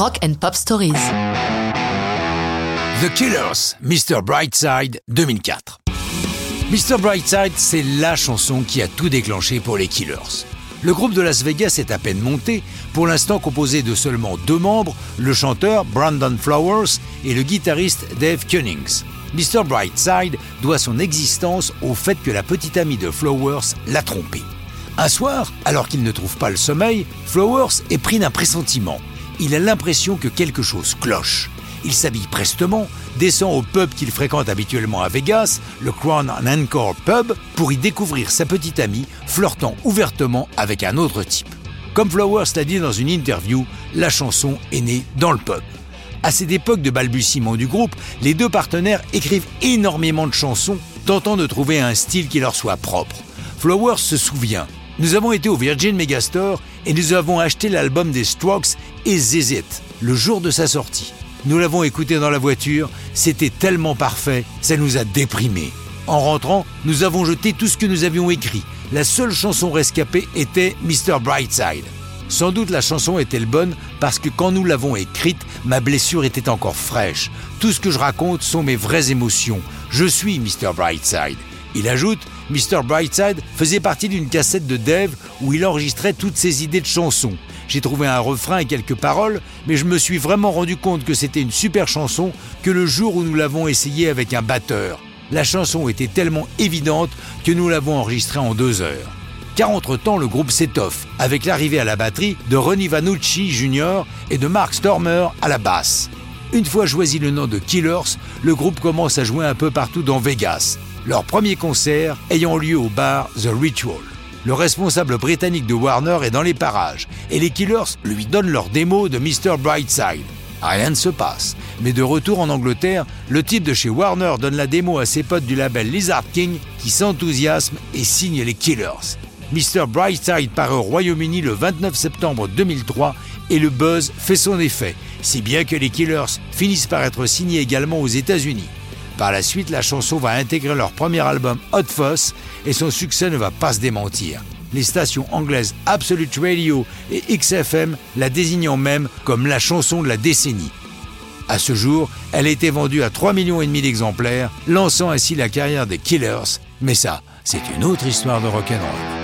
Rock and Pop Stories. The Killers, Mr. Brightside 2004. Mr. Brightside, c'est la chanson qui a tout déclenché pour les Killers. Le groupe de Las Vegas est à peine monté, pour l'instant composé de seulement deux membres, le chanteur Brandon Flowers et le guitariste Dave Cunnings. Mr. Brightside doit son existence au fait que la petite amie de Flowers l'a trompé. Un soir, alors qu'il ne trouve pas le sommeil, Flowers est pris d'un pressentiment. Il a l'impression que quelque chose cloche. Il s'habille prestement, descend au pub qu'il fréquente habituellement à Vegas, le Crown Encore Pub, pour y découvrir sa petite amie flirtant ouvertement avec un autre type. Comme Flowers l'a dit dans une interview, la chanson est née dans le pub. À cette époque de balbutiement du groupe, les deux partenaires écrivent énormément de chansons, tentant de trouver un style qui leur soit propre. Flowers se souvient nous avons été au Virgin Megastore et nous avons acheté l'album des Strokes et ZZ le jour de sa sortie. Nous l'avons écouté dans la voiture, c'était tellement parfait, ça nous a déprimés. En rentrant, nous avons jeté tout ce que nous avions écrit. La seule chanson rescapée était Mr. Brightside. Sans doute la chanson était-elle bonne parce que quand nous l'avons écrite, ma blessure était encore fraîche. Tout ce que je raconte sont mes vraies émotions. Je suis Mr. Brightside. Il ajoute Mr. Brightside faisait partie d'une cassette de Dave où il enregistrait toutes ses idées de chansons. J'ai trouvé un refrain et quelques paroles, mais je me suis vraiment rendu compte que c'était une super chanson que le jour où nous l'avons essayé avec un batteur. La chanson était tellement évidente que nous l'avons enregistrée en deux heures. Car entre-temps, le groupe s'étoffe, avec l'arrivée à la batterie de Ronnie Vanucci Jr. et de Mark Stormer à la basse. Une fois choisi le nom de Killers, le groupe commence à jouer un peu partout dans Vegas, leur premier concert ayant lieu au bar The Ritual. Le responsable britannique de Warner est dans les parages et les Killers lui donnent leur démo de Mr. Brightside. Rien ne se passe, mais de retour en Angleterre, le type de chez Warner donne la démo à ses potes du label Lizard King qui s'enthousiasment et signent les Killers. Mr. Brightside part au Royaume-Uni le 29 septembre 2003 et le buzz fait son effet, si bien que les Killers finissent par être signés également aux États-Unis. Par la suite, la chanson va intégrer leur premier album Hot Fuss et son succès ne va pas se démentir. Les stations anglaises Absolute Radio et XFM la désignant même comme la chanson de la décennie. À ce jour, elle a été vendue à 3,5 millions d'exemplaires, lançant ainsi la carrière des Killers. Mais ça, c'est une autre histoire de rock'n'roll.